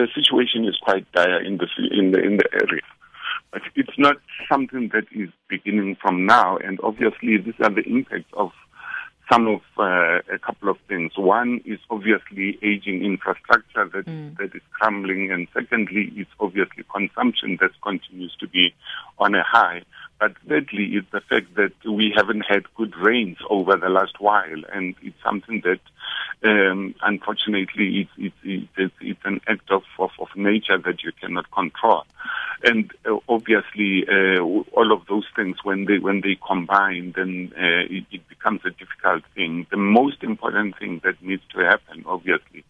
the situation is quite dire in the in the in the area. But it's not something that is beginning from now, and obviously these are the impacts of some of uh, a couple of things. One is obviously aging infrastructure that, mm. that is crumbling, and secondly, it's obviously consumption that continues to be on a high. But thirdly, it's the fact that we haven't had good rains over the last while, and it's something that, um, unfortunately, it's, it's, it's, it's an act of, nature that you cannot control. And uh, obviously, uh, all of those things, when they when they combine, then uh, it, it becomes a difficult thing. The most important thing that needs to happen, obviously,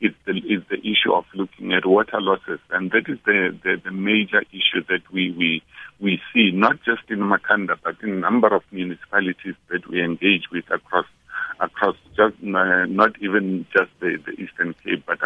is the is the issue of looking at water losses, and that is the the, the major issue that we we we see not just in Makhanda but in a number of municipalities that we engage with across across just uh, not even just the, the Eastern Cape, but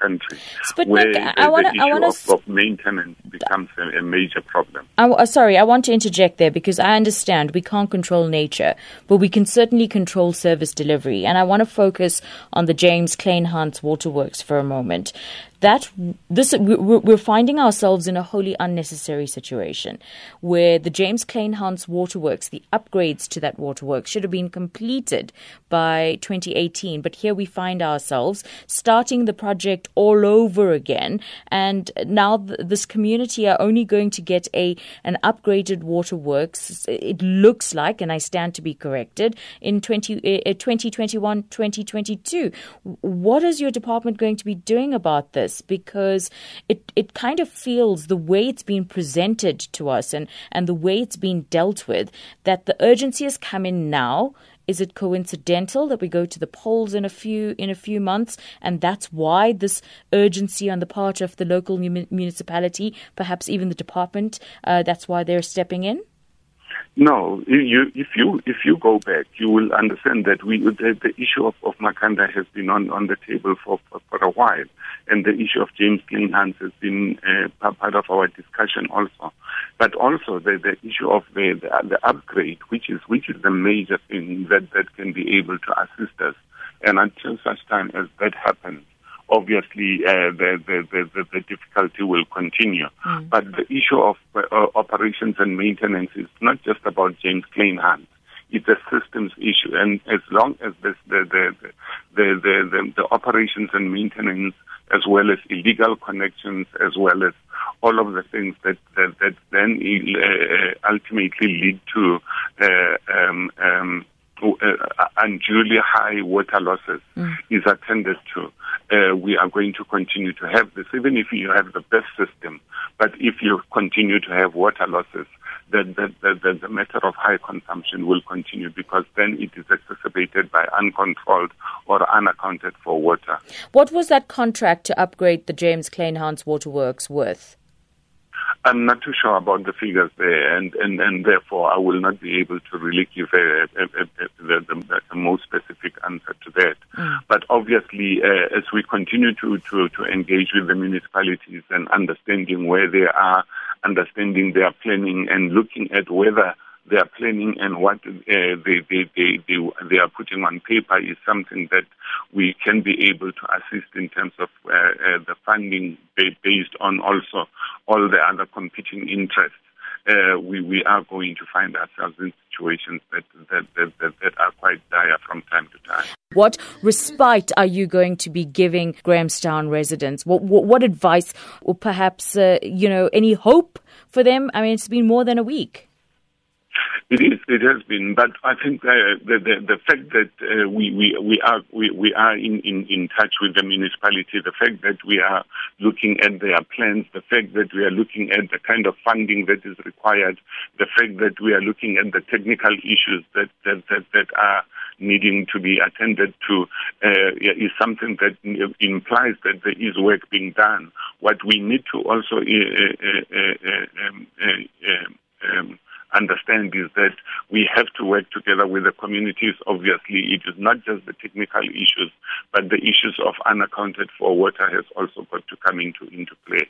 country, Sputnik, where I wanna, the issue I wanna of, of, maintenance becomes a, a major problem. I, uh, sorry, I want to interject there because I understand we can't control nature, but we can certainly control service delivery. And I want to focus on the James Kleinhans Waterworks for a moment that this we're finding ourselves in a wholly unnecessary situation where the James Kleinhans waterworks, the upgrades to that waterworks should have been completed by 2018, but here we find ourselves starting the project all over again, and now this community are only going to get a an upgraded waterworks. It looks like, and I stand to be corrected, in 20, uh, 2021, 2022. What is your department going to be doing about this? This because it, it kind of feels the way it's been presented to us and, and the way it's been dealt with that the urgency has come in now is it coincidental that we go to the polls in a few in a few months, and that's why this urgency on the part of the local municipality, perhaps even the department, uh, that's why they're stepping in? No, you, if you if you go back, you will understand that we the, issue of, of Makhanda has been on, on the table for, for, for a while, and the issue of James Kleinhans has been uh, part of our discussion also. But also the, the issue of the, the, the upgrade, which is which is the major thing that, that can be able to assist us. And until such time as that happens, obviously uh, the, the, the, the, difficulty will continue. Mm. But the issue of uh, operations and maintenance is not just about James Kleinhans. It's a systems issue, and as long as this, the, the, the, the, the, the operations and maintenance, as well as illegal connections, as well as all of the things that that, that then uh, ultimately lead to uh, um, um, uh, unduly high water losses mm. is attended to, uh, we are going to continue to have this, even if you have the best system. But if you continue to have water losses, the, the, the, the matter of high consumption will continue because then it is exacerbated by uncontrolled or unaccounted for water. What was that contract to upgrade the James Kleinhans Waterworks worth? I'm not too sure about the figures there, and, and, and therefore I will not be able to really give a, a, a, the, the, the, most specific answer to that. Mm. But obviously, uh, as we continue to, to, to engage with the municipalities and understanding where they are, understanding their planning, and looking at whether their planning and what uh, they, they, they, they, they are putting on paper is something that we can be able to assist in terms of uh, uh, the funding based on also all the other competing interests. Uh, we, we are going to find ourselves in situations that, that, that, that, that are quite dire from time to time. What respite are you going to be giving Grahamstown residents? What, what, what advice or perhaps, uh, you know, any hope for them? I mean, it's been more than a week. It is. It has been, but I think uh, the, the the fact that uh, we we we are we, we are in, in in touch with the municipality, the fact that we are looking at their plans, the fact that we are looking at the kind of funding that is required, the fact that we are looking at the technical issues that that that, that are needing to be attended to uh, is something that implies that there is work being done. What we need to also uh, uh, um, um, understand is that we have to work together with the communities. Obviously, it is not just the technical issues, but the issues of unaccounted for water has also got to come into, into play.